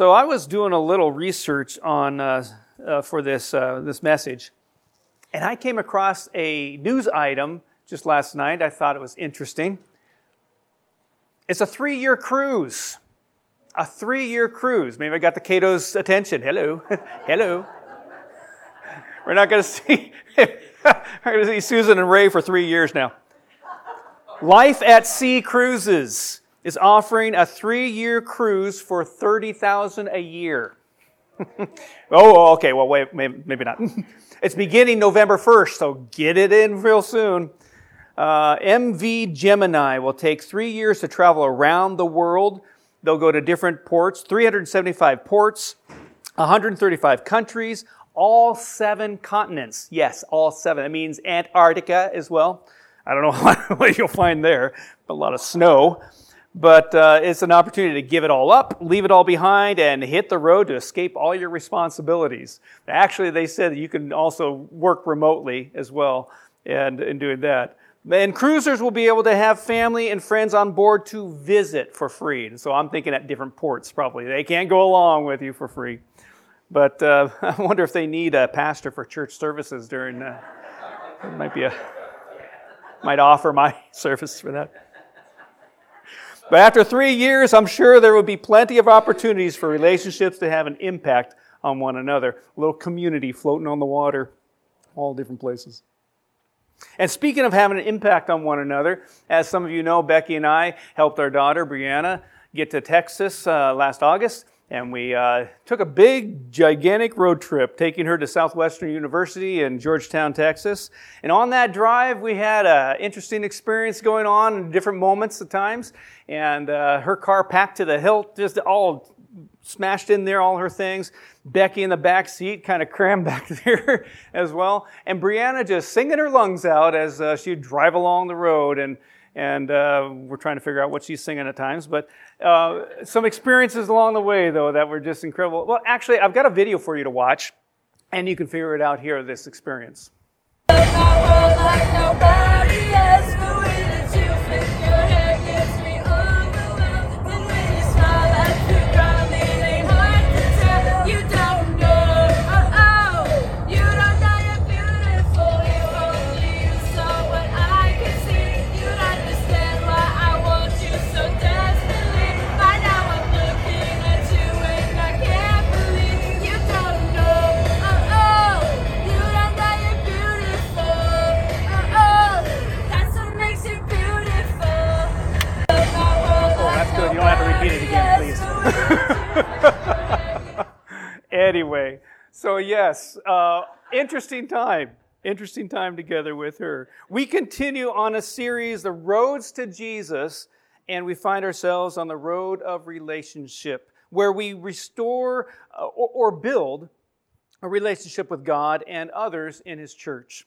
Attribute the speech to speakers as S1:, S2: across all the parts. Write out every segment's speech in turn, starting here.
S1: So I was doing a little research on uh, uh, for this uh, this message, and I came across a news item just last night. I thought it was interesting. It's a three-year cruise. A three-year cruise. Maybe I got the Cato's attention. Hello, hello. We're not going to see. We're going to see Susan and Ray for three years now. Life at Sea Cruises is offering a three-year cruise for 30000 a year. oh, okay. Well, wait, maybe, maybe not. it's beginning November 1st, so get it in real soon. Uh, MV Gemini will take three years to travel around the world. They'll go to different ports, 375 ports, 135 countries, all seven continents. Yes, all seven. That means Antarctica as well. I don't know what you'll find there, but a lot of snow but uh, it's an opportunity to give it all up, leave it all behind, and hit the road to escape all your responsibilities. Actually, they said that you can also work remotely as well and in doing that. And cruisers will be able to have family and friends on board to visit for free. And so I'm thinking at different ports probably. They can't go along with you for free. But uh, I wonder if they need a pastor for church services during. Uh, might be a might offer my service for that. But after three years, I'm sure there will be plenty of opportunities for relationships to have an impact on one another. A little community floating on the water, all different places. And speaking of having an impact on one another, as some of you know, Becky and I helped our daughter, Brianna, get to Texas uh, last August and we uh, took a big, gigantic road trip, taking her to Southwestern University in Georgetown, Texas. And on that drive, we had an interesting experience going on in different moments at times. And uh, her car packed to the hilt, just all smashed in there, all her things. Becky in the back seat, kind of crammed back there as well. And Brianna just singing her lungs out as uh, she'd drive along the road. And and uh, we're trying to figure out what she's singing at times. But uh, some experiences along the way, though, that were just incredible. Well, actually, I've got a video for you to watch, and you can figure it out here, this experience. Anyway, so yes, uh, interesting time. Interesting time together with her. We continue on a series, The Roads to Jesus, and we find ourselves on the road of relationship, where we restore uh, or, or build a relationship with God and others in His church.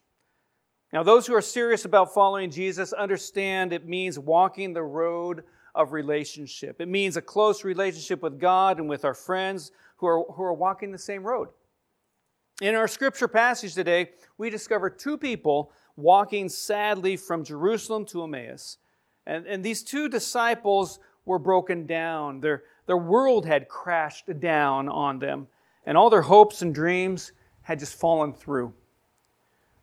S1: Now, those who are serious about following Jesus understand it means walking the road of relationship. It means a close relationship with God and with our friends who are, who are walking the same road. In our scripture passage today, we discover two people walking sadly from Jerusalem to Emmaus. And, and these two disciples were broken down. Their, their world had crashed down on them, and all their hopes and dreams had just fallen through.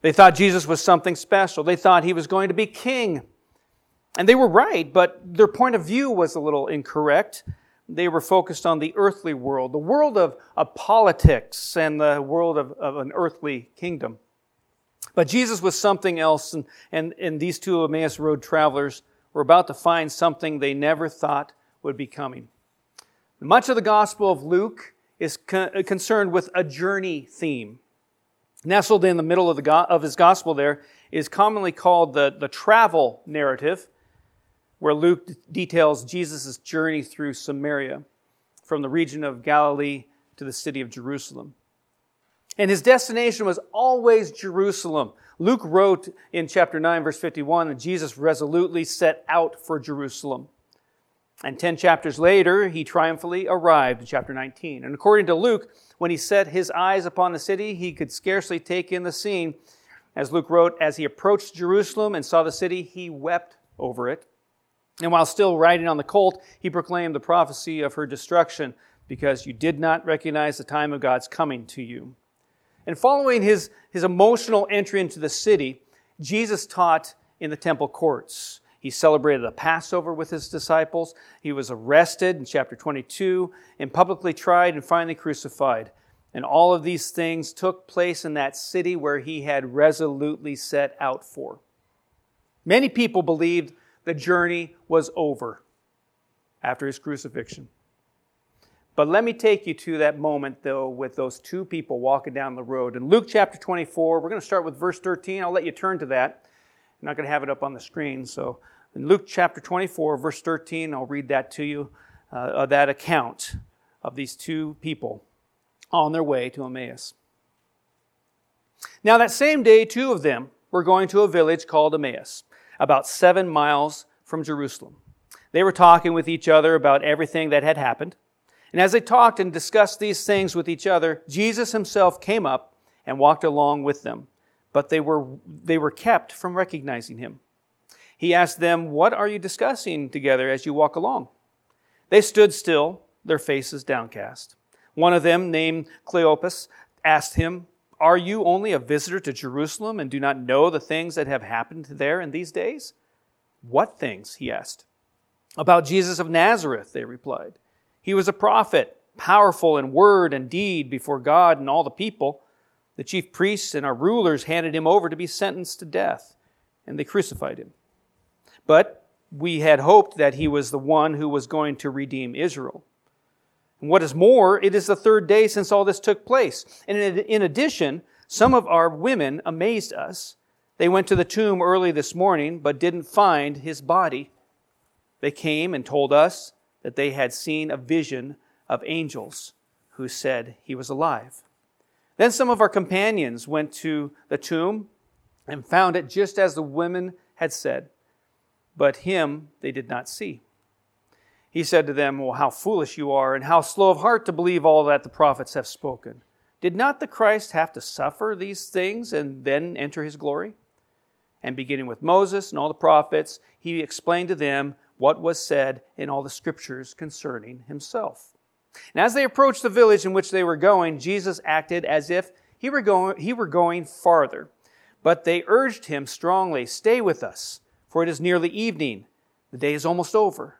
S1: They thought Jesus was something special. They thought he was going to be king. And they were right, but their point of view was a little incorrect. They were focused on the earthly world, the world of, of politics and the world of, of an earthly kingdom. But Jesus was something else, and, and, and these two Emmaus Road travelers were about to find something they never thought would be coming. Much of the Gospel of Luke is con- uh, concerned with a journey theme. Nestled in the middle of, the go- of his Gospel there is commonly called the, the travel narrative where Luke details Jesus' journey through Samaria from the region of Galilee to the city of Jerusalem. And his destination was always Jerusalem. Luke wrote in chapter 9, verse 51, that Jesus resolutely set out for Jerusalem. And 10 chapters later, he triumphantly arrived in chapter 19. And according to Luke, when he set his eyes upon the city, he could scarcely take in the scene. As Luke wrote, as he approached Jerusalem and saw the city, he wept over it. And while still riding on the colt, he proclaimed the prophecy of her destruction because you did not recognize the time of God's coming to you. And following his, his emotional entry into the city, Jesus taught in the temple courts. He celebrated the Passover with his disciples. He was arrested in chapter 22 and publicly tried and finally crucified. And all of these things took place in that city where he had resolutely set out for. Many people believed the journey was over after his crucifixion. But let me take you to that moment, though, with those two people walking down the road. In Luke chapter 24, we're going to start with verse 13. I'll let you turn to that. I'm not going to have it up on the screen. So, in Luke chapter 24, verse 13, I'll read that to you, uh, that account of these two people on their way to Emmaus. Now, that same day, two of them were going to a village called Emmaus, about seven miles from Jerusalem. They were talking with each other about everything that had happened. And as they talked and discussed these things with each other, Jesus himself came up and walked along with them, but they were, they were kept from recognizing him. He asked them, What are you discussing together as you walk along? They stood still, their faces downcast. One of them, named Cleopas, asked him, Are you only a visitor to Jerusalem and do not know the things that have happened there in these days? What things? he asked. About Jesus of Nazareth, they replied. He was a prophet, powerful in word and deed before God and all the people. The chief priests and our rulers handed him over to be sentenced to death, and they crucified him. But we had hoped that he was the one who was going to redeem Israel. And what is more, it is the third day since all this took place. And in addition, some of our women amazed us. They went to the tomb early this morning, but didn't find his body. They came and told us that they had seen a vision of angels who said he was alive. Then some of our companions went to the tomb and found it just as the women had said, but him they did not see. He said to them, Well, how foolish you are, and how slow of heart to believe all that the prophets have spoken. Did not the Christ have to suffer these things and then enter his glory? And beginning with Moses and all the prophets, he explained to them what was said in all the scriptures concerning himself. And as they approached the village in which they were going, Jesus acted as if he were going, he were going farther. But they urged him strongly, Stay with us, for it is nearly evening. The day is almost over.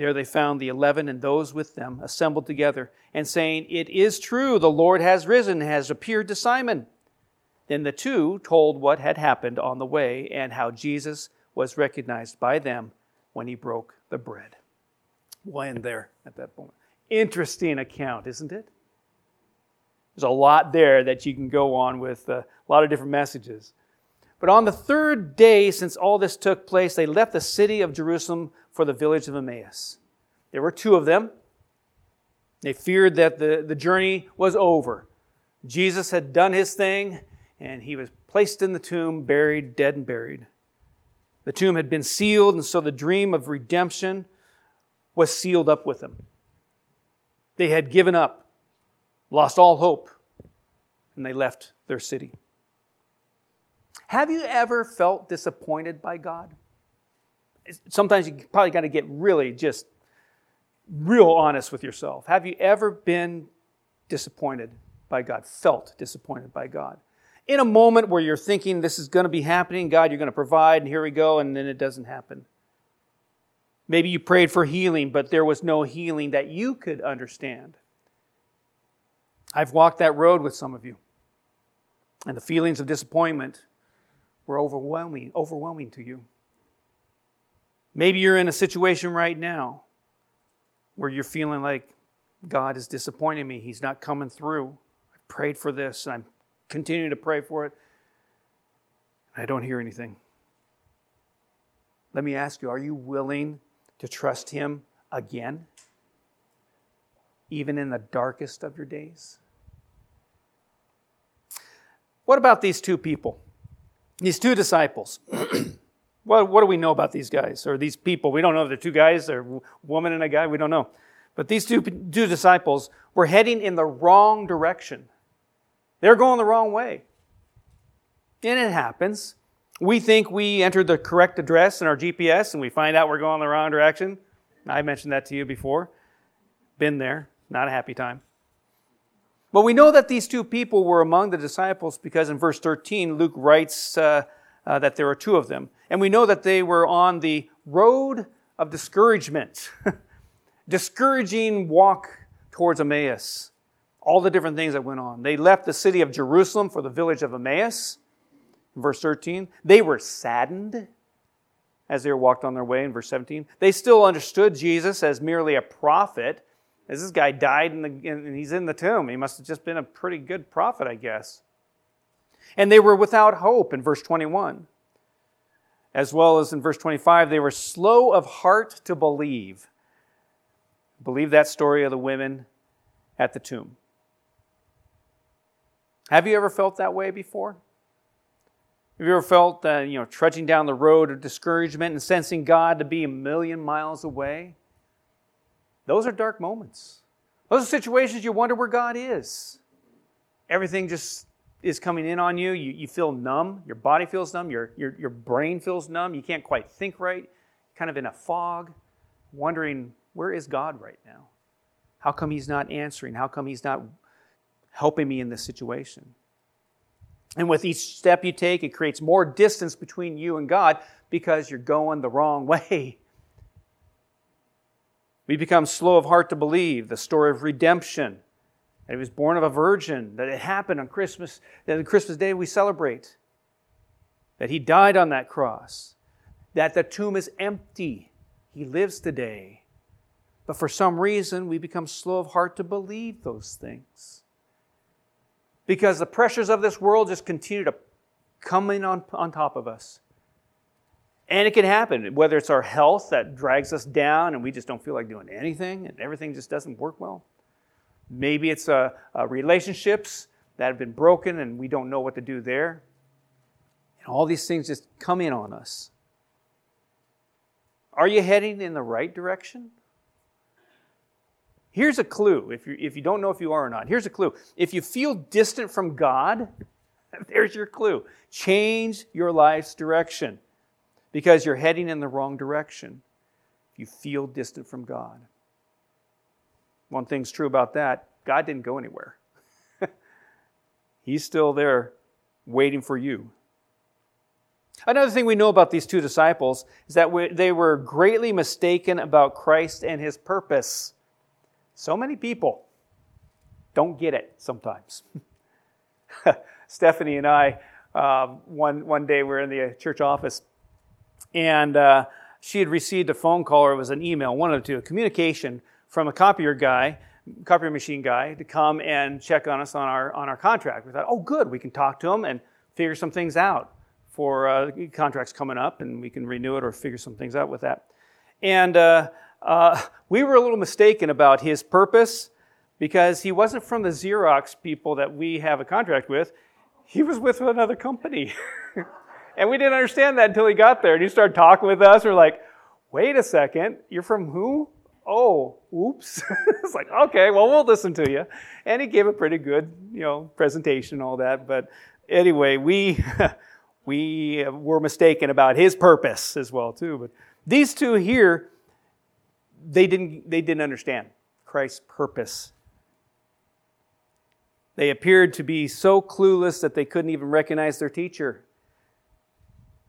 S1: There they found the eleven and those with them assembled together and saying, It is true, the Lord has risen, has appeared to Simon. Then the two told what had happened on the way and how Jesus was recognized by them when he broke the bread. We'll end there at that point. Interesting account, isn't it? There's a lot there that you can go on with uh, a lot of different messages. But on the third day since all this took place, they left the city of Jerusalem for the village of Emmaus. There were two of them. They feared that the, the journey was over. Jesus had done his thing, and he was placed in the tomb, buried, dead and buried. The tomb had been sealed, and so the dream of redemption was sealed up with them. They had given up, lost all hope, and they left their city. Have you ever felt disappointed by God? Sometimes you probably got to get really just real honest with yourself. Have you ever been disappointed by God, felt disappointed by God? In a moment where you're thinking this is going to be happening, God, you're going to provide, and here we go, and then it doesn't happen. Maybe you prayed for healing, but there was no healing that you could understand. I've walked that road with some of you, and the feelings of disappointment were overwhelming, overwhelming to you. Maybe you're in a situation right now where you're feeling like God is disappointing me, He's not coming through. I prayed for this and I'm continuing to pray for it. I don't hear anything. Let me ask you are you willing to trust Him again, even in the darkest of your days? What about these two people, these two disciples? what, what do we know about these guys or these people? We don't know if they're two guys, they're a woman and a guy, we don't know. But these two, two disciples were heading in the wrong direction. They're going the wrong way. And it happens. We think we entered the correct address in our GPS and we find out we're going the wrong direction. I mentioned that to you before. Been there, not a happy time. But we know that these two people were among the disciples because in verse 13, Luke writes uh, uh, that there are two of them. And we know that they were on the road of discouragement, discouraging walk towards Emmaus. All the different things that went on. They left the city of Jerusalem for the village of Emmaus. Verse 13, they were saddened as they walked on their way. In verse 17, they still understood Jesus as merely a prophet as this guy died the, and he's in the tomb. He must have just been a pretty good prophet, I guess. And they were without hope in verse 21. As well as in verse 25, they were slow of heart to believe. Believe that story of the women at the tomb. Have you ever felt that way before? Have you ever felt, uh, you know, trudging down the road of discouragement and sensing God to be a million miles away? Those are dark moments. Those are situations you wonder where God is. Everything just is coming in on you. You, you feel numb. Your body feels numb. Your, your, your brain feels numb. You can't quite think right. Kind of in a fog, wondering, where is God right now? How come He's not answering? How come He's not helping me in this situation? And with each step you take, it creates more distance between you and God because you're going the wrong way. We become slow of heart to believe the story of redemption, that he was born of a virgin, that it happened on Christmas, that on Christmas Day we celebrate, that he died on that cross, that the tomb is empty, he lives today. But for some reason, we become slow of heart to believe those things. Because the pressures of this world just continue to come in on, on top of us. And it can happen, whether it's our health that drags us down and we just don't feel like doing anything and everything just doesn't work well. Maybe it's uh, uh, relationships that have been broken and we don't know what to do there. And all these things just come in on us. Are you heading in the right direction? Here's a clue if you, if you don't know if you are or not. Here's a clue. If you feel distant from God, there's your clue. Change your life's direction because you're heading in the wrong direction. You feel distant from God. One thing's true about that God didn't go anywhere, He's still there waiting for you. Another thing we know about these two disciples is that they were greatly mistaken about Christ and his purpose. So many people don't get it sometimes. Stephanie and I, uh, one, one day we were in the church office and uh, she had received a phone call or it was an email, one of the two, a communication from a copier guy, copier machine guy, to come and check on us on our on our contract. We thought, oh, good, we can talk to him and figure some things out for uh, contracts coming up, and we can renew it or figure some things out with that. And uh, uh, we were a little mistaken about his purpose because he wasn't from the Xerox people that we have a contract with. He was with another company. And we didn't understand that until he got there. And he started talking with us. We're like, wait a second, you're from who? Oh, oops. it's like, okay, well, we'll listen to you. And he gave a pretty good, you know, presentation and all that. But anyway, we, we were mistaken about his purpose as well, too. But these two here, they didn't, they didn't understand Christ's purpose. They appeared to be so clueless that they couldn't even recognize their teacher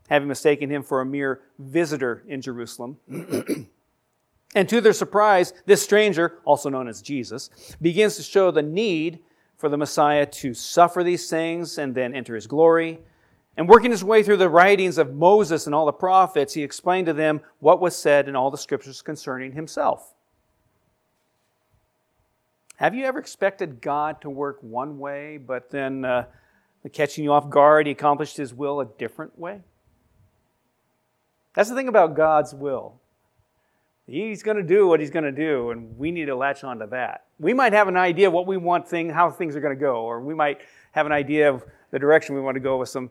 S1: having mistaken him for a mere visitor in Jerusalem. and to their surprise, this stranger, also known as Jesus, begins to show the need for the Messiah to suffer these things and then enter his glory. And working his way through the writings of Moses and all the prophets, he explained to them what was said in all the scriptures concerning himself. Have you ever expected God to work one way, but then uh, catching you off guard, he accomplished his will a different way? That's the thing about God's will. He's going to do what he's going to do, and we need to latch on to that. We might have an idea of what we want thing, how things are going to go, or we might have an idea of the direction we want to go with some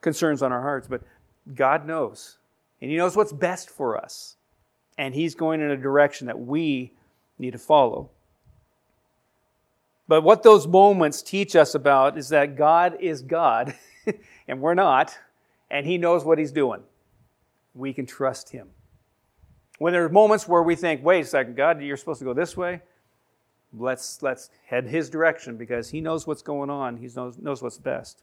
S1: concerns on our hearts, but God knows. And He knows what's best for us. And He's going in a direction that we need to follow. But what those moments teach us about is that God is God, and we're not, and He knows what He's doing. We can trust Him. When there are moments where we think, wait a second, God, you're supposed to go this way, let's, let's head His direction because He knows what's going on, He knows, knows what's best.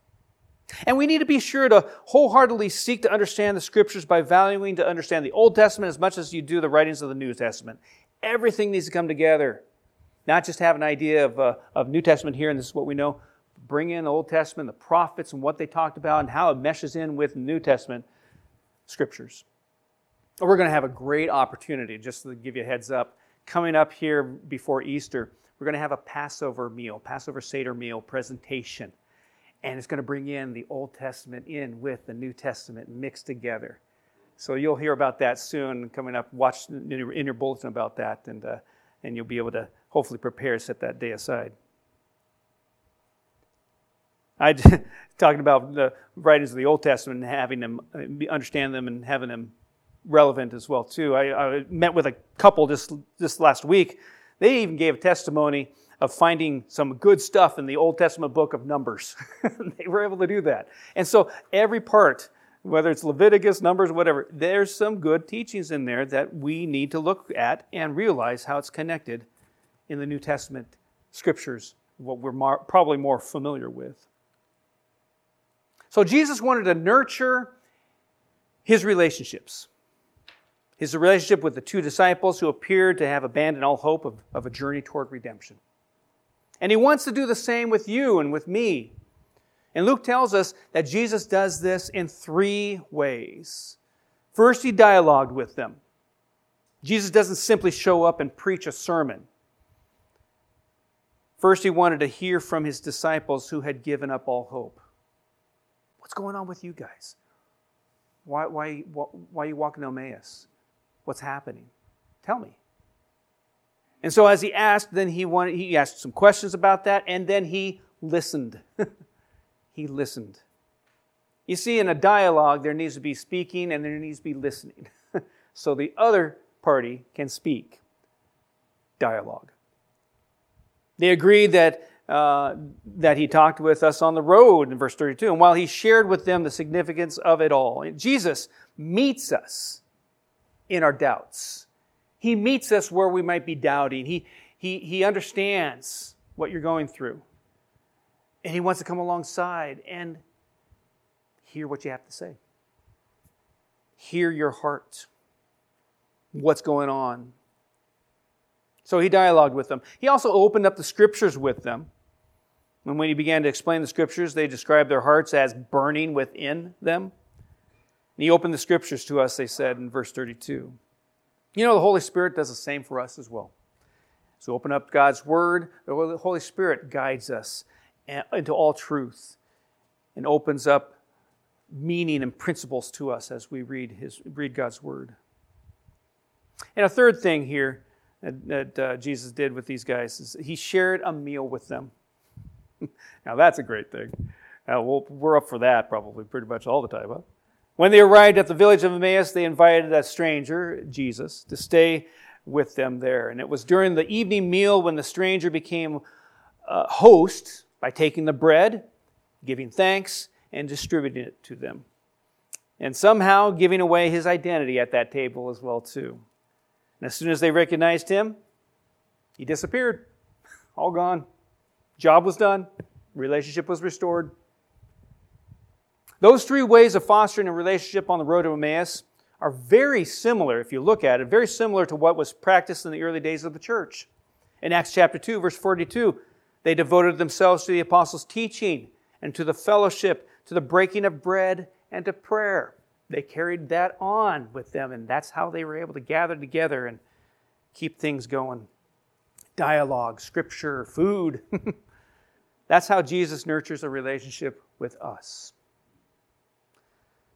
S1: And we need to be sure to wholeheartedly seek to understand the Scriptures by valuing to understand the Old Testament as much as you do the writings of the New Testament. Everything needs to come together. Not just have an idea of, uh, of New Testament here, and this is what we know. Bring in the Old Testament, the prophets, and what they talked about, and how it meshes in with New Testament Scriptures. We're going to have a great opportunity, just to give you a heads up. Coming up here before Easter, we're going to have a Passover meal, Passover Seder meal presentation. And it's going to bring in the Old Testament in with the New Testament mixed together. So you'll hear about that soon coming up. Watch in your, in your bulletin about that, and, uh, and you'll be able to hopefully prepare, set that day aside. I talking about the writings of the Old Testament and having them uh, understand them and having them relevant as well too. I, I met with a couple just this last week. They even gave a testimony of finding some good stuff in the Old Testament book of Numbers. they were able to do that. And so every part, whether it's Leviticus, Numbers, whatever, there's some good teachings in there that we need to look at and realize how it's connected in the New Testament scriptures, what we're probably more familiar with. So Jesus wanted to nurture his relationships. His relationship with the two disciples who appeared to have abandoned all hope of, of a journey toward redemption. And he wants to do the same with you and with me. And Luke tells us that Jesus does this in three ways. First, he dialogued with them. Jesus doesn't simply show up and preach a sermon. First, he wanted to hear from his disciples who had given up all hope. What's going on with you guys? Why, why, why are you walking Emmaus? What's happening? Tell me. And so, as he asked, then he, wanted, he asked some questions about that, and then he listened. he listened. You see, in a dialogue, there needs to be speaking and there needs to be listening. so the other party can speak. Dialogue. They agreed that, uh, that he talked with us on the road in verse 32. And while he shared with them the significance of it all, Jesus meets us in our doubts. He meets us where we might be doubting. He, he, he understands what you're going through. And He wants to come alongside and hear what you have to say. Hear your heart. What's going on? So he dialogued with them. He also opened up the scriptures with them. And when he began to explain the scriptures, they described their hearts as burning within them. And he opened the scriptures to us, they said in verse 32. You know, the Holy Spirit does the same for us as well. So open up God's Word. The Holy Spirit guides us into all truth and opens up meaning and principles to us as we read, his, read God's Word. And a third thing here that, that uh, Jesus did with these guys is he shared a meal with them. now, that's a great thing. Uh, we we are up for that probably pretty much all the time, huh? When they arrived at the village of Emmaus, they invited a stranger, Jesus, to stay with them there. And it was during the evening meal when the stranger became a host by taking the bread, giving thanks, and distributing it to them. And somehow giving away his identity at that table as well, too. And as soon as they recognized him, he disappeared. All gone. Job was done. Relationship was restored. Those three ways of fostering a relationship on the road to Emmaus are very similar, if you look at it, very similar to what was practiced in the early days of the church. In Acts chapter 2, verse 42, they devoted themselves to the apostles' teaching and to the fellowship, to the breaking of bread, and to prayer. They carried that on with them, and that's how they were able to gather together and keep things going. Dialogue, scripture, food. that's how Jesus nurtures a relationship with us.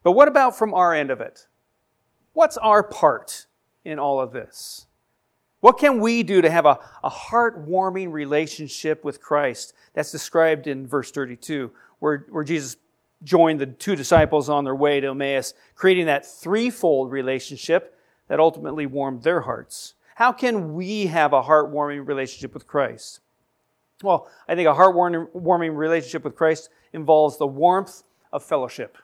S1: But what about from our end of it? What's our part in all of this? What can we do to have a, a heartwarming relationship with Christ? That's described in verse 32, where, where Jesus joined the two disciples on their way to Emmaus, creating that threefold relationship that ultimately warmed their hearts. How can we have a heartwarming relationship with Christ? Well, I think a heartwarming relationship with Christ involves the warmth of fellowship.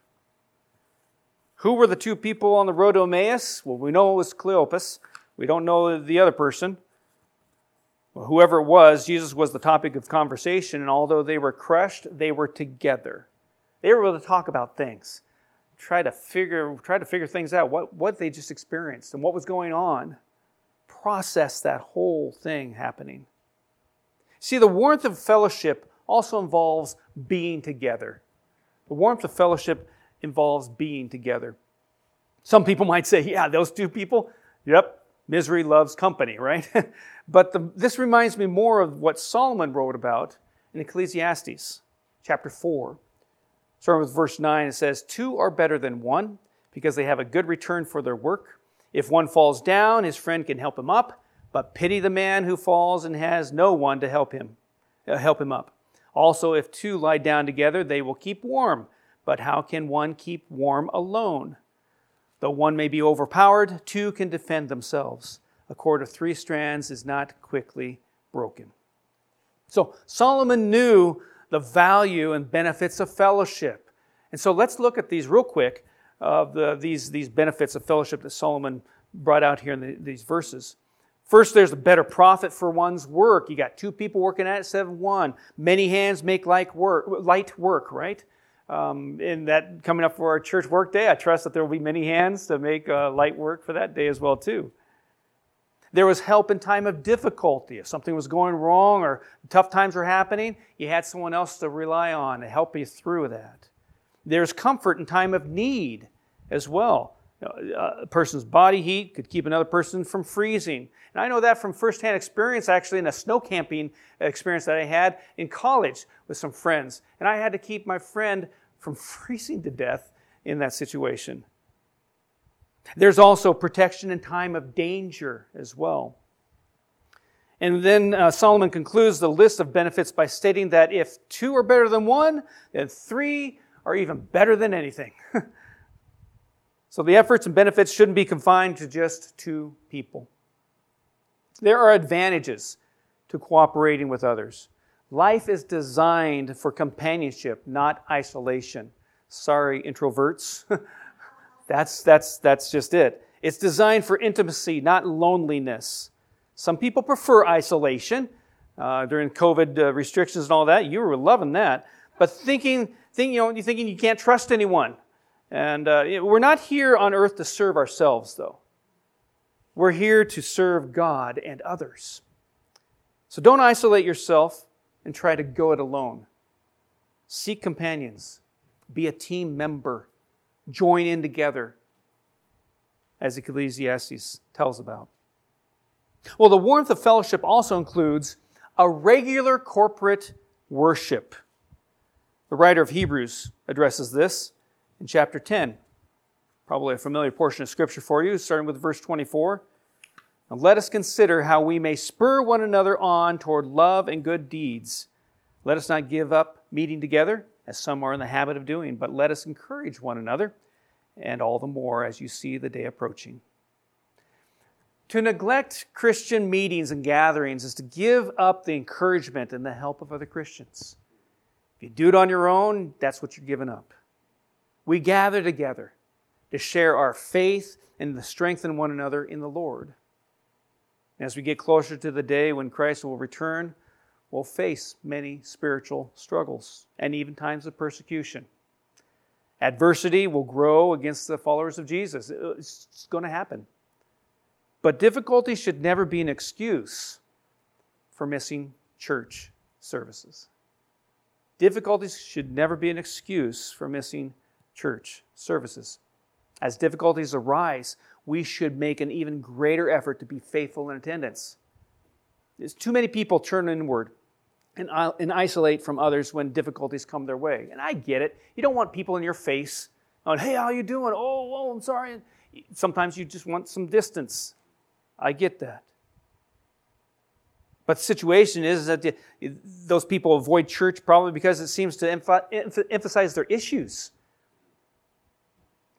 S1: Who were the two people on the road to Emmaus? Well, we know it was Cleopas. We don't know the other person. Well, whoever it was, Jesus was the topic of conversation, and although they were crushed, they were together. They were able to talk about things, try to figure, try to figure things out, what, what they just experienced and what was going on, process that whole thing happening. See, the warmth of fellowship also involves being together. The warmth of fellowship involves being together. Some people might say, yeah, those two people, yep, misery loves company, right? but the, this reminds me more of what Solomon wrote about in Ecclesiastes chapter 4. Starting with verse 9, it says, Two are better than one because they have a good return for their work. If one falls down, his friend can help him up, but pity the man who falls and has no one to help him, uh, help him up. Also, if two lie down together, they will keep warm. But how can one keep warm alone? Though one may be overpowered, two can defend themselves. A cord of three strands is not quickly broken. So Solomon knew the value and benefits of fellowship. And so let's look at these real quick, of the, these, these benefits of fellowship that Solomon brought out here in the, these verses. First, there's a better profit for one's work. You got two people working at it of one. Many hands make like work, light work, right? Um, in that coming up for our church work day, I trust that there will be many hands to make uh, light work for that day as well too. There was help in time of difficulty. If something was going wrong or tough times were happening, you had someone else to rely on to help you through that. There's comfort in time of need as well. A person's body heat could keep another person from freezing. And I know that from firsthand experience, actually, in a snow camping experience that I had in college with some friends. And I had to keep my friend from freezing to death in that situation. There's also protection in time of danger as well. And then uh, Solomon concludes the list of benefits by stating that if two are better than one, then three are even better than anything. so the efforts and benefits shouldn't be confined to just two people. There are advantages to cooperating with others. Life is designed for companionship, not isolation. Sorry, introverts. that's, that's, that's just it. It's designed for intimacy, not loneliness. Some people prefer isolation uh, during COVID uh, restrictions and all that. You were loving that. But thinking, think, you know, you're thinking you can't trust anyone. And uh, we're not here on earth to serve ourselves, though. We're here to serve God and others. So don't isolate yourself and try to go it alone. Seek companions. Be a team member. Join in together, as Ecclesiastes tells about. Well, the warmth of fellowship also includes a regular corporate worship. The writer of Hebrews addresses this in chapter 10. Probably a familiar portion of Scripture for you, starting with verse 24. Let us consider how we may spur one another on toward love and good deeds. Let us not give up meeting together, as some are in the habit of doing, but let us encourage one another, and all the more as you see the day approaching. To neglect Christian meetings and gatherings is to give up the encouragement and the help of other Christians. If you do it on your own, that's what you're giving up. We gather together to share our faith and to strengthen one another in the Lord. As we get closer to the day when Christ will return, we'll face many spiritual struggles and even times of persecution. Adversity will grow against the followers of Jesus. It's going to happen. But difficulty should never be an excuse for missing church services. Difficulties should never be an excuse for missing church services. As difficulties arise, we should make an even greater effort to be faithful in attendance. There's too many people turn inward and, and isolate from others when difficulties come their way. And I get it. You don't want people in your face on, hey, how you doing? Oh, oh, I'm sorry. Sometimes you just want some distance. I get that. But the situation is that those people avoid church probably because it seems to emphasize their issues.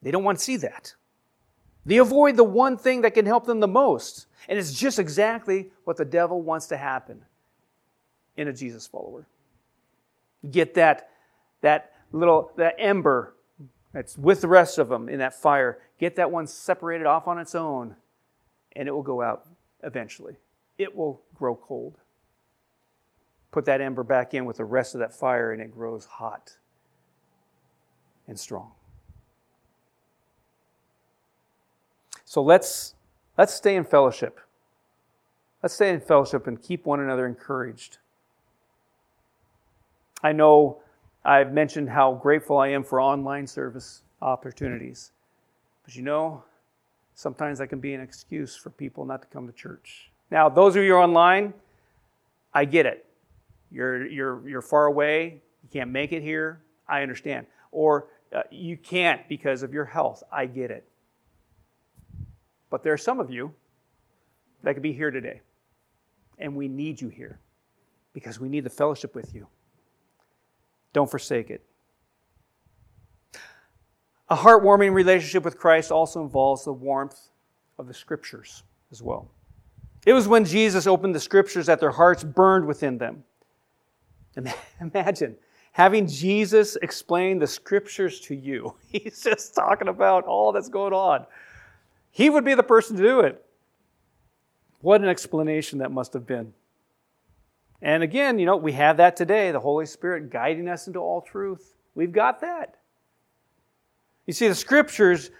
S1: They don't want to see that. They avoid the one thing that can help them the most. And it's just exactly what the devil wants to happen in a Jesus follower. Get that, that little that ember that's with the rest of them in that fire. Get that one separated off on its own, and it will go out eventually. It will grow cold. Put that ember back in with the rest of that fire, and it grows hot and strong. So let's, let's stay in fellowship. Let's stay in fellowship and keep one another encouraged. I know I've mentioned how grateful I am for online service opportunities. But you know, sometimes that can be an excuse for people not to come to church. Now, those of you online, I get it. You're, you're, you're far away, you can't make it here. I understand. Or uh, you can't because of your health. I get it. But there are some of you that could be here today. And we need you here because we need the fellowship with you. Don't forsake it. A heartwarming relationship with Christ also involves the warmth of the scriptures as well. It was when Jesus opened the scriptures that their hearts burned within them. Imagine having Jesus explain the scriptures to you. He's just talking about all that's going on. He would be the person to do it. What an explanation that must have been. And again, you know, we have that today the Holy Spirit guiding us into all truth. We've got that. You see, the scriptures,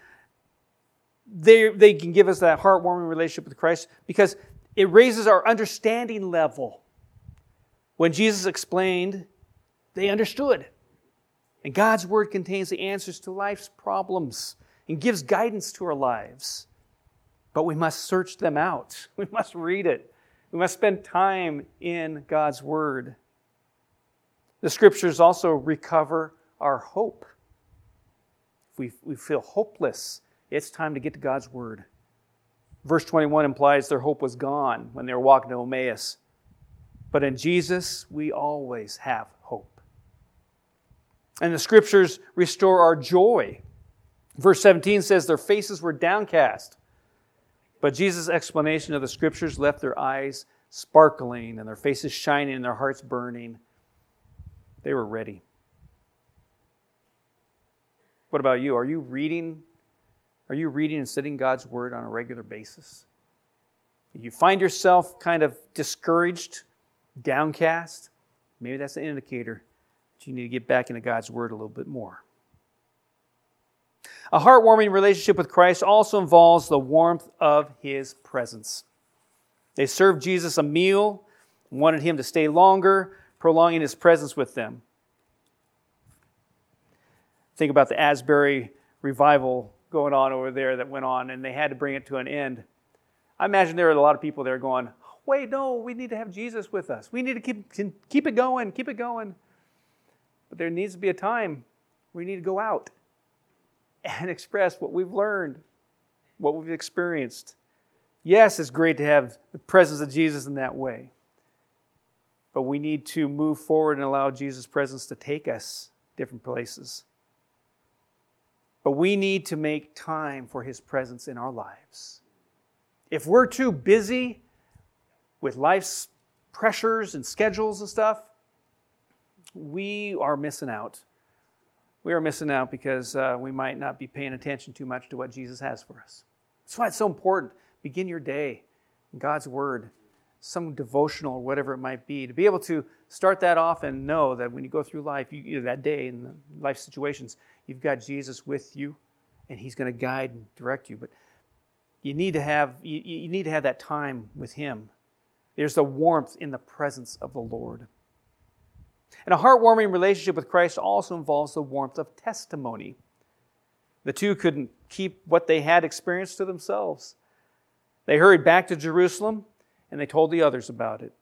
S1: they, they can give us that heartwarming relationship with Christ because it raises our understanding level. When Jesus explained, they understood. And God's Word contains the answers to life's problems and gives guidance to our lives. But we must search them out, we must read it. We must spend time in God's Word. The Scriptures also recover our hope. If we, we feel hopeless, it's time to get to God's Word. Verse 21 implies their hope was gone when they were walking to Emmaus. But in Jesus, we always have hope. And the Scriptures restore our joy. Verse 17 says, Their faces were downcast. But Jesus' explanation of the scriptures left their eyes sparkling and their faces shining and their hearts burning. They were ready. What about you? Are you reading? Are you reading and studying God's word on a regular basis? You find yourself kind of discouraged, downcast. Maybe that's an indicator that you need to get back into God's word a little bit more. A heartwarming relationship with Christ also involves the warmth of his presence. They served Jesus a meal, wanted him to stay longer, prolonging his presence with them. Think about the Asbury revival going on over there that went on, and they had to bring it to an end. I imagine there were a lot of people there going, Wait, no, we need to have Jesus with us. We need to keep, keep it going, keep it going. But there needs to be a time where we need to go out and express what we've learned, what we've experienced. Yes, it's great to have the presence of Jesus in that way. But we need to move forward and allow Jesus' presence to take us different places. But we need to make time for his presence in our lives. If we're too busy with life's pressures and schedules and stuff, we are missing out we are missing out because uh, we might not be paying attention too much to what Jesus has for us. That's why it's so important. Begin your day in God's Word, some devotional or whatever it might be, to be able to start that off and know that when you go through life, you, that day in life situations, you've got Jesus with you, and He's going to guide and direct you. But you need to have you, you need to have that time with Him. There's the warmth in the presence of the Lord. And a heartwarming relationship with Christ also involves the warmth of testimony. The two couldn't keep what they had experienced to themselves. They hurried back to Jerusalem and they told the others about it.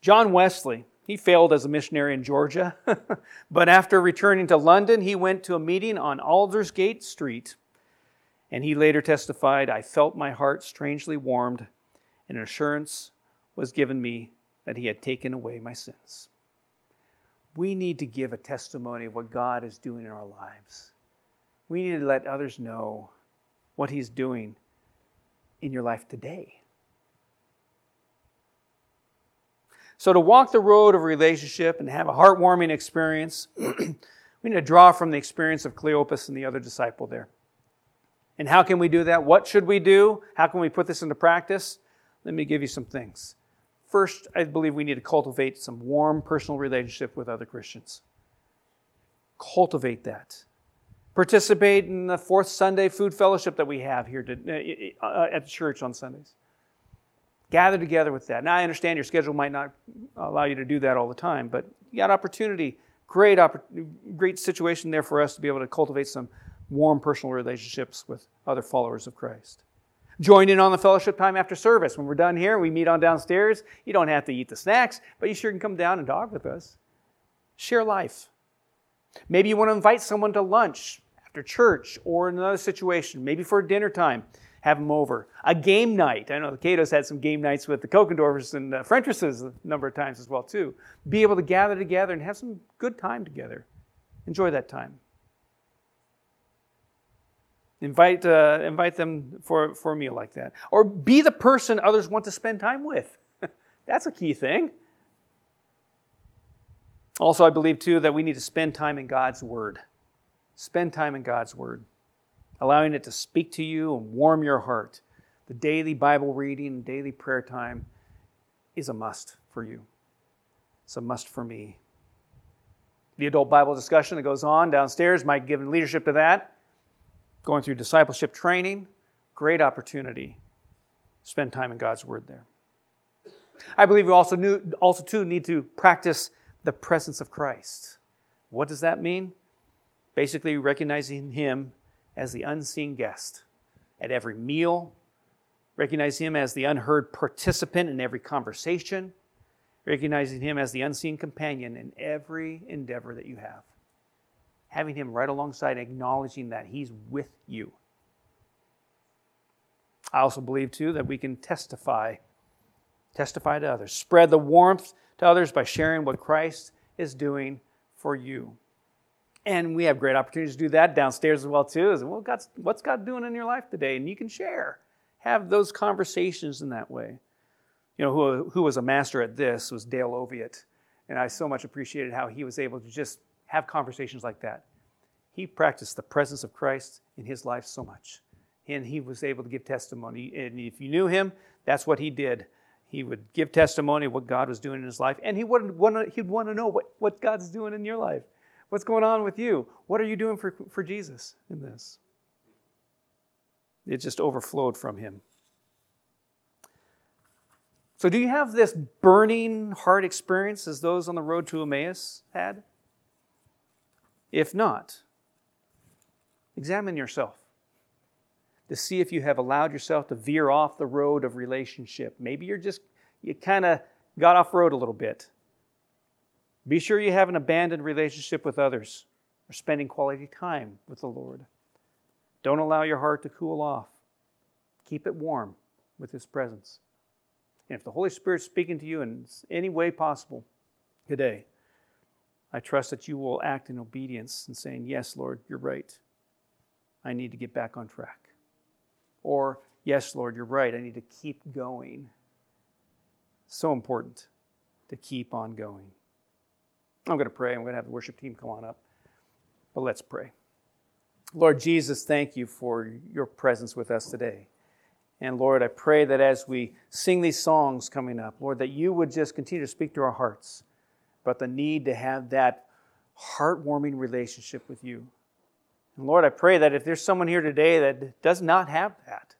S1: John Wesley, he failed as a missionary in Georgia, but after returning to London, he went to a meeting on Aldersgate Street. And he later testified, I felt my heart strangely warmed, and an assurance was given me that he had taken away my sins. We need to give a testimony of what God is doing in our lives. We need to let others know what he's doing in your life today. So, to walk the road of relationship and have a heartwarming experience, we need to draw from the experience of Cleopas and the other disciple there. And how can we do that? What should we do? How can we put this into practice? Let me give you some things. First, I believe we need to cultivate some warm personal relationship with other Christians. Cultivate that. Participate in the fourth Sunday food fellowship that we have here to, uh, uh at the church on Sundays. Gather together with that. Now, I understand your schedule might not allow you to do that all the time, but you got opportunity. Great, great situation there for us to be able to cultivate some warm personal relationships with other followers of Christ. Join in on the fellowship time after service. When we're done here, we meet on downstairs. You don't have to eat the snacks, but you sure can come down and talk with us. Share life. Maybe you want to invite someone to lunch after church or in another situation, maybe for dinner time have them over. A game night. I know the Cato's had some game nights with the Kokendorfers and the Frentresses a number of times as well too. Be able to gather together and have some good time together. Enjoy that time. Invite, uh, invite them for, for a meal like that. Or be the person others want to spend time with. That's a key thing. Also, I believe too that we need to spend time in God's Word. Spend time in God's Word allowing it to speak to you and warm your heart. The daily Bible reading, daily prayer time is a must for you. It's a must for me. The adult Bible discussion that goes on downstairs, Mike giving leadership to that. Going through discipleship training, great opportunity. Spend time in God's Word there. I believe we also, knew, also too need to practice the presence of Christ. What does that mean? Basically, recognizing Him as the unseen guest at every meal, recognize him as the unheard participant in every conversation, recognizing him as the unseen companion in every endeavor that you have. Having him right alongside, acknowledging that he's with you. I also believe, too, that we can testify, testify to others, spread the warmth to others by sharing what Christ is doing for you. And we have great opportunities to do that downstairs as well too. Is well, God's, what's God doing in your life today? And you can share, have those conversations in that way. You know, who, who was a master at this was Dale Oviatt, and I so much appreciated how he was able to just have conversations like that. He practiced the presence of Christ in his life so much, and he was able to give testimony. And if you knew him, that's what he did. He would give testimony of what God was doing in his life, and he would want to, he'd want to know what, what God's doing in your life. What's going on with you? What are you doing for, for Jesus in this? It just overflowed from him. So, do you have this burning heart experience as those on the road to Emmaus had? If not, examine yourself to see if you have allowed yourself to veer off the road of relationship. Maybe you're just, you kind of got off road a little bit. Be sure you have an abandoned relationship with others or spending quality time with the Lord. Don't allow your heart to cool off. Keep it warm with His presence. And if the Holy Spirit's speaking to you in any way possible today, I trust that you will act in obedience and saying, Yes, Lord, you're right. I need to get back on track. Or, Yes, Lord, you're right. I need to keep going. So important to keep on going. I'm going to pray. I'm going to have the worship team come on up. But let's pray. Lord Jesus, thank you for your presence with us today. And Lord, I pray that as we sing these songs coming up, Lord, that you would just continue to speak to our hearts about the need to have that heartwarming relationship with you. And Lord, I pray that if there's someone here today that does not have that,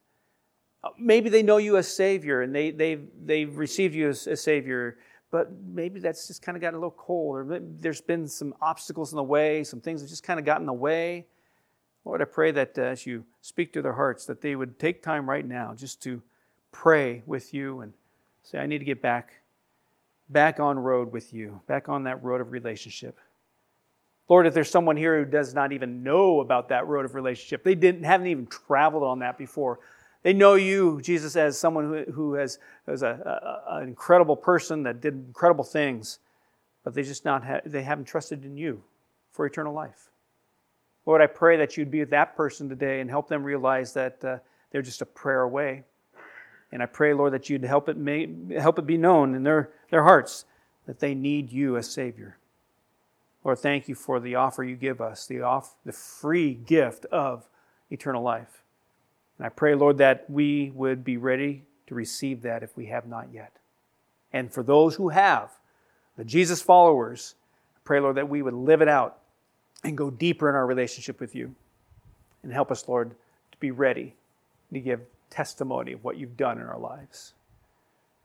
S1: uh, maybe they know you as Savior and they, they've, they've received you as, as Savior but maybe that's just kind of gotten a little cold, or there's been some obstacles in the way, some things have just kind of gotten in the way. Lord, I pray that uh, as you speak to their hearts, that they would take time right now just to pray with you and say, I need to get back, back on road with you, back on that road of relationship. Lord, if there's someone here who does not even know about that road of relationship, they didn't haven't even traveled on that before. They know you, Jesus, as someone who, who has, as a, a, an incredible person that did incredible things, but they just not ha- they haven't trusted in you for eternal life. Lord, I pray that you'd be with that person today and help them realize that uh, they're just a prayer away. And I pray, Lord, that you'd help it, may, help it be known in their, their hearts that they need you as Savior. Lord, thank you for the offer you give us, the, off, the free gift of eternal life. And I pray, Lord, that we would be ready to receive that if we have not yet. And for those who have, the Jesus followers, I pray, Lord, that we would live it out and go deeper in our relationship with you. And help us, Lord, to be ready to give testimony of what you've done in our lives.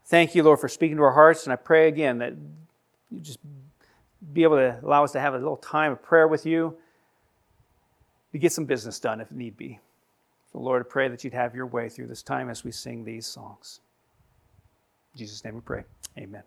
S1: Thank you, Lord, for speaking to our hearts. And I pray again that you just be able to allow us to have a little time of prayer with you to get some business done if need be. So, Lord, I pray that you'd have your way through this time as we sing these songs. In Jesus' name we pray. Amen.